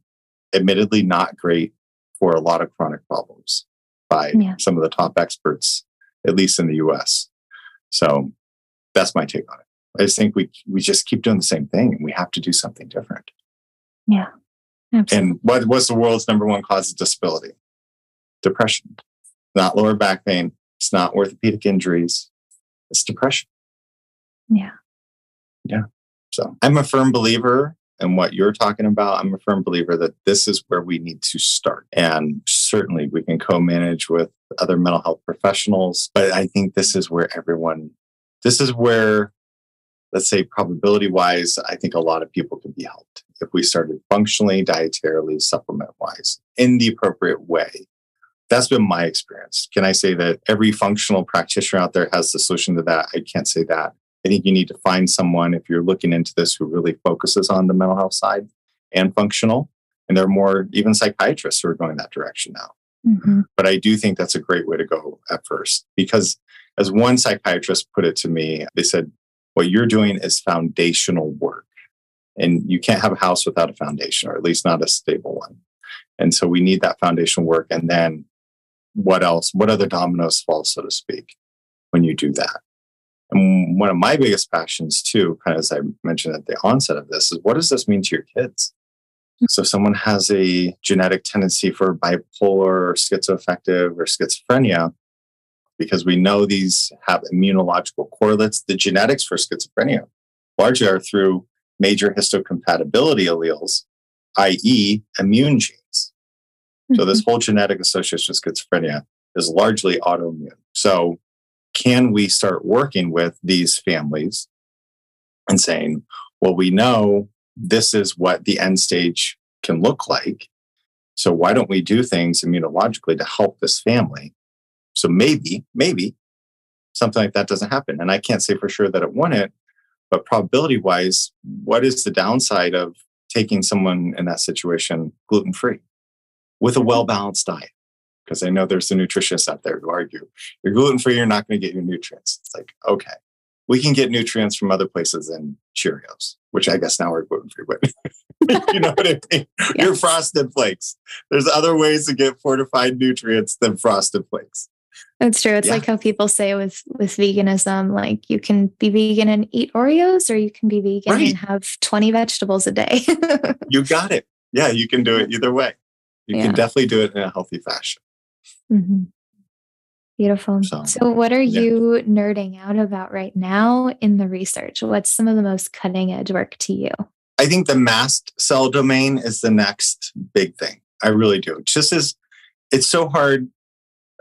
Speaker 1: admittedly not great for a lot of chronic problems by yeah. some of the top experts, at least in the US. So that's my take on it. I just think we we just keep doing the same thing and we have to do something different.
Speaker 3: Yeah.
Speaker 1: Absolutely. And what was the world's number one cause of disability? Depression. Not lower back pain. It's not orthopedic injuries. It's depression.
Speaker 3: Yeah.
Speaker 1: Yeah. So I'm a firm believer in what you're talking about. I'm a firm believer that this is where we need to start. And certainly we can co manage with other mental health professionals. But I think this is where everyone, this is where, let's say, probability wise, I think a lot of people can be helped if we started functionally, dietarily, supplement wise in the appropriate way. That's been my experience. Can I say that every functional practitioner out there has the solution to that? I can't say that. I think you need to find someone if you're looking into this who really focuses on the mental health side and functional. And there are more, even psychiatrists who are going that direction now. Mm-hmm. But I do think that's a great way to go at first because, as one psychiatrist put it to me, they said, What you're doing is foundational work. And you can't have a house without a foundation, or at least not a stable one. And so we need that foundational work. And then what else? What other dominoes fall, so to speak, when you do that? And one of my biggest passions, too, kind of as I mentioned at the onset of this, is what does this mean to your kids? So, if someone has a genetic tendency for bipolar or schizoaffective or schizophrenia, because we know these have immunological correlates, the genetics for schizophrenia largely are through major histocompatibility alleles, i.e., immune genes. So, this mm-hmm. whole genetic association with schizophrenia is largely autoimmune. So, can we start working with these families and saying, well, we know this is what the end stage can look like. So why don't we do things immunologically to help this family? So maybe, maybe something like that doesn't happen. And I can't say for sure that it wouldn't, but probability wise, what is the downside of taking someone in that situation gluten free with a well balanced diet? because I know there's the nutritionists out there who argue you're gluten free, you're not going to get your nutrients. It's like, okay, we can get nutrients from other places than Cheerios, which I guess now are gluten free, but you know what I mean? Yes. Your frosted flakes. There's other ways to get fortified nutrients than frosted flakes.
Speaker 3: That's true. It's yeah. like how people say with with veganism, like you can be vegan and eat Oreos, or you can be vegan right. and have 20 vegetables a day.
Speaker 1: you got it. Yeah, you can do it either way. You yeah. can definitely do it in a healthy fashion.
Speaker 3: Mm-hmm. Beautiful. So, so, what are yeah. you nerding out about right now in the research? What's some of the most cutting edge work to you?
Speaker 1: I think the mast cell domain is the next big thing. I really do. Just as it's so hard,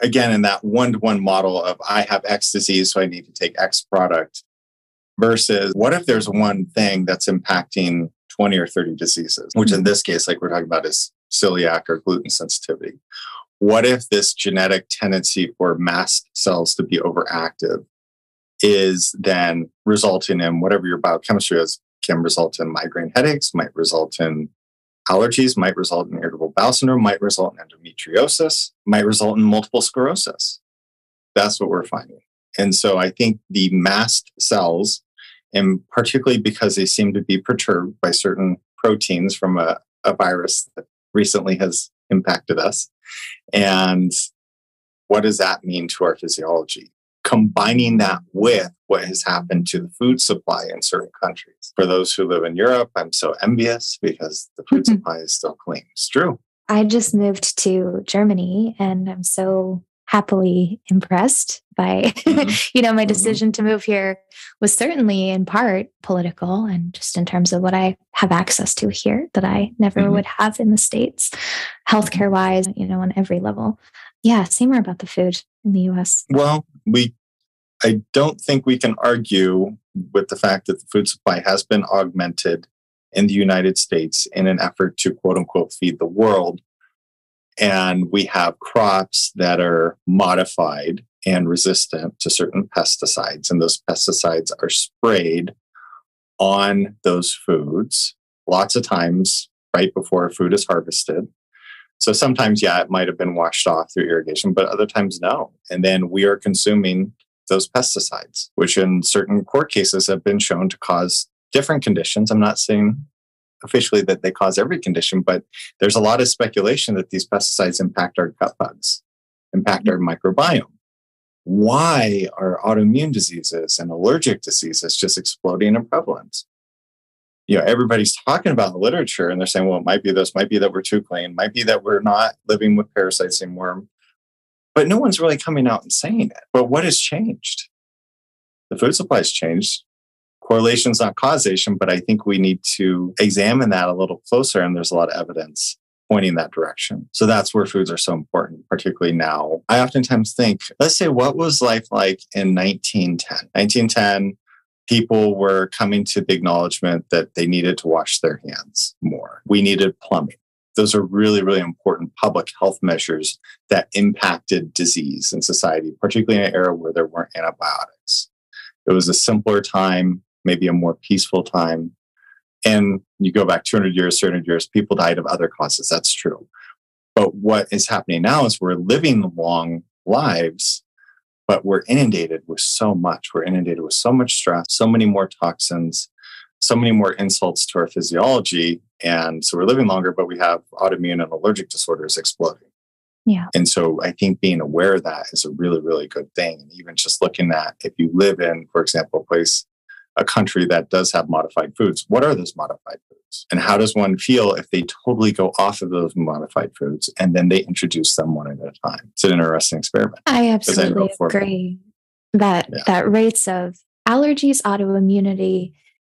Speaker 1: again, in that one to one model of I have X disease, so I need to take X product, versus what if there's one thing that's impacting 20 or 30 diseases, which in mm-hmm. this case, like we're talking about, is celiac or gluten sensitivity what if this genetic tendency for mast cells to be overactive is then resulting in whatever your biochemistry is can result in migraine headaches, might result in allergies, might result in irritable bowel syndrome, might result in endometriosis, might result in multiple sclerosis. That's what we're finding. And so I think the mast cells, and particularly because they seem to be perturbed by certain proteins from a, a virus that recently has impacted us, and what does that mean to our physiology? Combining that with what has happened to the food supply in certain countries. For those who live in Europe, I'm so envious because the food mm-hmm. supply is still clean. It's true.
Speaker 3: I just moved to Germany and I'm so happily impressed by mm-hmm. you know my mm-hmm. decision mm-hmm. to move here was certainly in part political and just in terms of what i have access to here that i never mm-hmm. would have in the states healthcare wise you know on every level yeah say more about the food in the us
Speaker 1: well we I don't think we can argue with the fact that the food supply has been augmented in the United States in an effort to quote unquote feed the world. And we have crops that are modified and resistant to certain pesticides, and those pesticides are sprayed on those foods lots of times right before food is harvested. So sometimes, yeah, it might have been washed off through irrigation, but other times, no. And then we are consuming those pesticides, which in certain court cases have been shown to cause different conditions. I'm not saying officially that they cause every condition, but there's a lot of speculation that these pesticides impact our gut bugs, impact our microbiome. Why are autoimmune diseases and allergic diseases just exploding in prevalence? You know, everybody's talking about the literature and they're saying, well, it might be this, might be that we're too clean, might be that we're not living with parasites anymore. But no one's really coming out and saying it. But what has changed? The food supply's changed. Correlation's not causation, but I think we need to examine that a little closer. And there's a lot of evidence pointing that direction. So that's where foods are so important, particularly now. I oftentimes think, let's say, what was life like in 1910? 1910, people were coming to the acknowledgement that they needed to wash their hands more. We needed plumbing those are really, really important public health measures that impacted disease in society, particularly in an era where there weren't antibiotics. It was a simpler time, maybe a more peaceful time. And you go back 200 years, 300 years, people died of other causes. That's true. But what is happening now is we're living long lives, but we're inundated with so much. We're inundated with so much stress, so many more toxins, so many more insults to our physiology. And so we're living longer, but we have autoimmune and allergic disorders exploding.
Speaker 3: Yeah.
Speaker 1: And so I think being aware of that is a really, really good thing. And even just looking at if you live in, for example, a place, a country that does have modified foods, what are those modified foods? And how does one feel if they totally go off of those modified foods and then they introduce them one at a time? It's an interesting experiment.
Speaker 3: I absolutely agree that yeah. that rates of allergies, autoimmunity,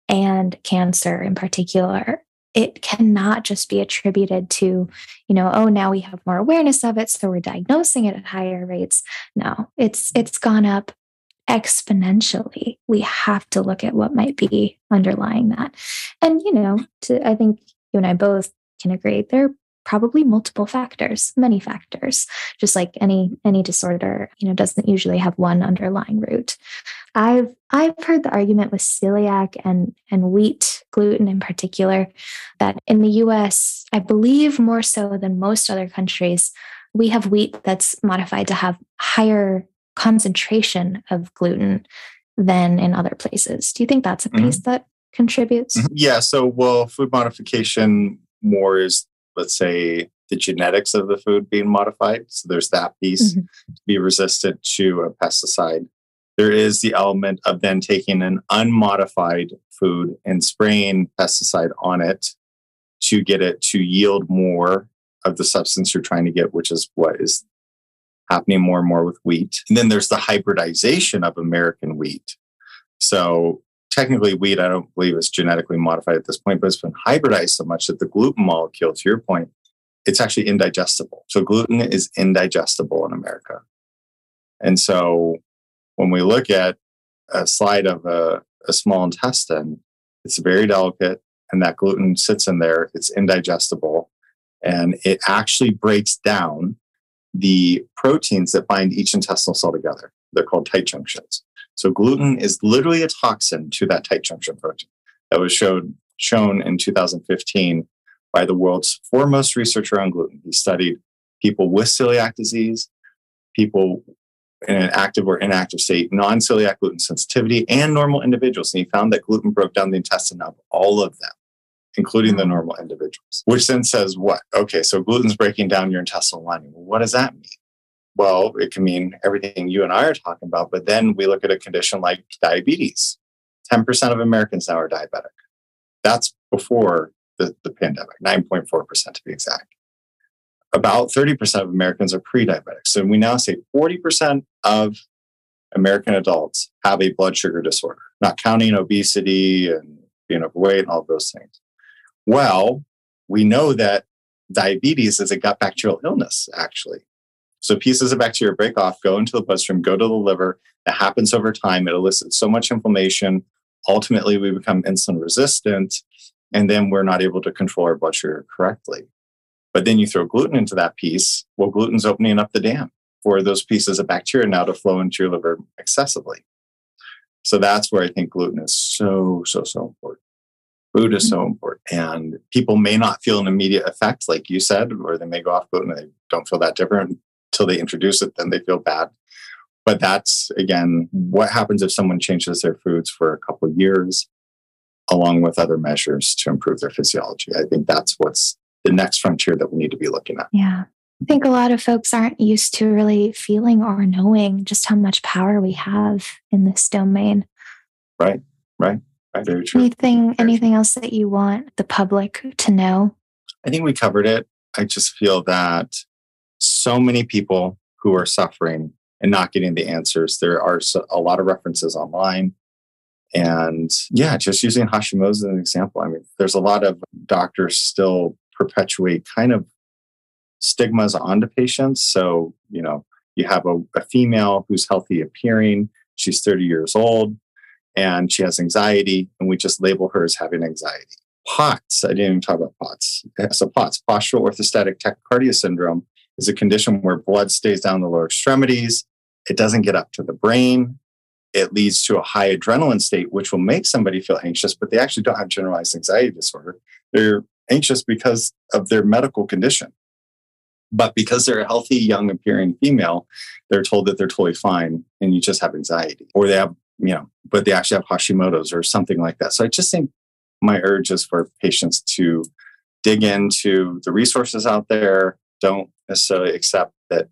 Speaker 3: and cancer in particular it cannot just be attributed to you know oh now we have more awareness of it so we're diagnosing it at higher rates no it's it's gone up exponentially we have to look at what might be underlying that. And you know to i think you and i both can agree there are probably multiple factors many factors just like any any disorder you know doesn't usually have one underlying root. I've i've heard the argument with celiac and and wheat gluten in particular that in the us i believe more so than most other countries we have wheat that's modified to have higher concentration of gluten than in other places do you think that's a piece mm-hmm. that contributes
Speaker 1: mm-hmm. yeah so well food modification more is let's say, the genetics of the food being modified. So there's that piece mm-hmm. to be resistant to a pesticide. There is the element of then taking an unmodified food and spraying pesticide on it to get it to yield more of the substance you're trying to get, which is what is happening more and more with wheat. And then there's the hybridization of American wheat. So technically wheat, I don't believe is genetically modified at this point, but it's been hybridized so much that the gluten molecule, to your point, it's actually indigestible. So gluten is indigestible in America. And so when we look at a slide of a, a small intestine, it's very delicate and that gluten sits in there, it's indigestible, and it actually breaks down the proteins that bind each intestinal cell together. They're called tight junctions. So gluten mm. is literally a toxin to that tight junction protein that was showed, shown in 2015 by the world's foremost researcher on gluten. He studied people with celiac disease, people in an active or inactive state, non celiac gluten sensitivity, and normal individuals. And he found that gluten broke down the intestine of all of them, including the normal individuals, which then says what? Okay, so gluten's breaking down your intestinal lining. what does that mean? Well, it can mean everything you and I are talking about, but then we look at a condition like diabetes. 10% of Americans now are diabetic. That's before the, the pandemic, 9.4% to be exact. About 30% of Americans are pre diabetic. So we now say 40% of American adults have a blood sugar disorder, not counting obesity and being overweight and all those things. Well, we know that diabetes is a gut bacterial illness, actually. So pieces of bacteria break off, go into the bloodstream, go to the liver. That happens over time. It elicits so much inflammation. Ultimately, we become insulin resistant, and then we're not able to control our blood sugar correctly. But then you throw gluten into that piece. Well, gluten's opening up the dam for those pieces of bacteria now to flow into your liver excessively. So that's where I think gluten is so, so, so important. Food is so mm-hmm. important. And people may not feel an immediate effect, like you said, or they may go off gluten and they don't feel that different until they introduce it, then they feel bad. But that's again, what happens if someone changes their foods for a couple of years, along with other measures to improve their physiology? I think that's what's the next frontier that we need to be looking at.
Speaker 3: Yeah. I think a lot of folks aren't used to really feeling or knowing just how much power we have in this domain.
Speaker 1: Right, right. Very true.
Speaker 3: Anything, anything else that you want the public to know?
Speaker 1: I think we covered it. I just feel that so many people who are suffering and not getting the answers. There are a lot of references online. And yeah, just using Hashimoto's as an example. I mean, there's a lot of doctors still perpetuate kind of stigmas onto patients. So, you know, you have a, a female who's healthy appearing, she's 30 years old, and she has anxiety, and we just label her as having anxiety. POTS, I didn't even talk about POTS. So, POTS, postural orthostatic tachycardia syndrome, is a condition where blood stays down the lower extremities. It doesn't get up to the brain. It leads to a high adrenaline state, which will make somebody feel anxious, but they actually don't have generalized anxiety disorder. They're anxious because of their medical condition. But because they're a healthy, young appearing female, they're told that they're totally fine and you just have anxiety. Or they have, you know, but they actually have Hashimoto's or something like that. So I just think my urge is for patients to dig into the resources out there. Don't necessarily accept that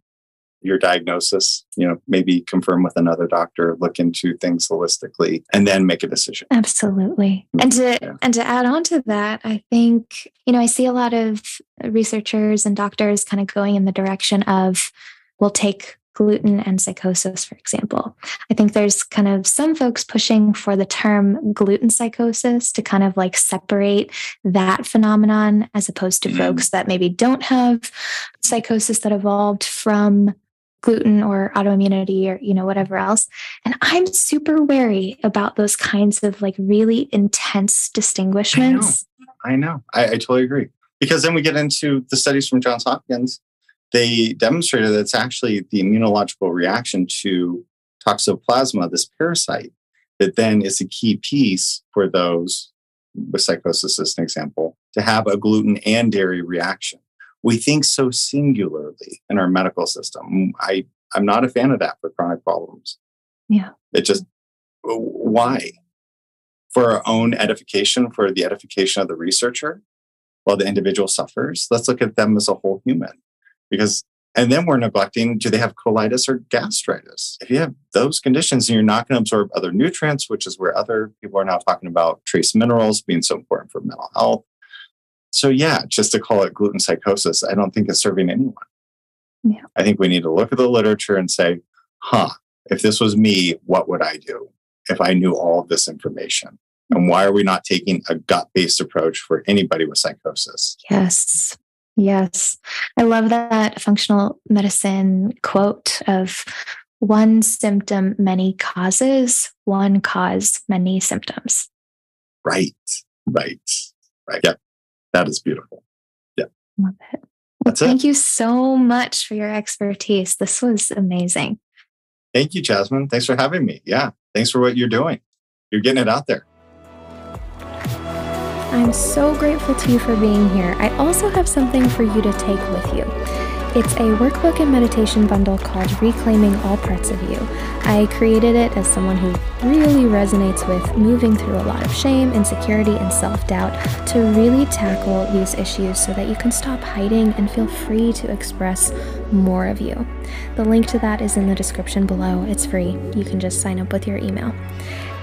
Speaker 1: your diagnosis, you know, maybe confirm with another doctor, look into things holistically, and then make a decision.
Speaker 3: Absolutely. And to yeah. and to add on to that, I think, you know, I see a lot of researchers and doctors kind of going in the direction of we'll take gluten and psychosis, for example. I think there's kind of some folks pushing for the term gluten psychosis to kind of like separate that phenomenon as opposed to mm-hmm. folks that maybe don't have psychosis that evolved from gluten or autoimmunity or you know whatever else and i'm super wary about those kinds of like really intense distinguishments
Speaker 1: i know i, know. I, I totally agree because then we get into the studies from johns hopkins they demonstrated that it's actually the immunological reaction to toxoplasma this parasite that then is a key piece for those with psychosis as an example to have a gluten and dairy reaction we think so singularly in our medical system. I, I'm not a fan of that for chronic problems.
Speaker 3: Yeah.
Speaker 1: It just, why? For our own edification, for the edification of the researcher, while the individual suffers, let's look at them as a whole human. Because, and then we're neglecting do they have colitis or gastritis? If you have those conditions and you're not going to absorb other nutrients, which is where other people are now talking about trace minerals being so important for mental health, so yeah, just to call it gluten psychosis, I don't think is serving anyone. Yeah. I think we need to look at the literature and say, huh, if this was me, what would I do if I knew all of this information? And why are we not taking a gut based approach for anybody with psychosis?
Speaker 3: Yes. Yes. I love that functional medicine quote of one symptom, many causes, one cause, many symptoms.
Speaker 1: Right. Right. Right. Yep. That is beautiful. Yeah.
Speaker 3: Love it. That's Thank it. you so much for your expertise. This was amazing.
Speaker 1: Thank you, Jasmine. Thanks for having me. Yeah. Thanks for what you're doing. You're getting it out there.
Speaker 2: I'm so grateful to you for being here. I also have something for you to take with you. It's a workbook and meditation bundle called Reclaiming All Parts of You. I created it as someone who really resonates with moving through a lot of shame, insecurity, and self doubt to really tackle these issues so that you can stop hiding and feel free to express more of you. The link to that is in the description below. It's free. You can just sign up with your email.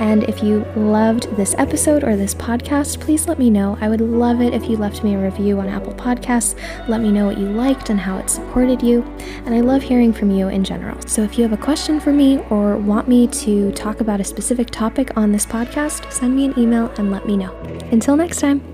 Speaker 2: And if you loved this episode or this podcast, please let me know. I would love it if you left me a review on Apple Podcasts. Let me know what you liked and how it supported you. And I love hearing from you in general. So if you have a question for me or want me to talk about a specific topic on this podcast, send me an email and let me know. Until next time.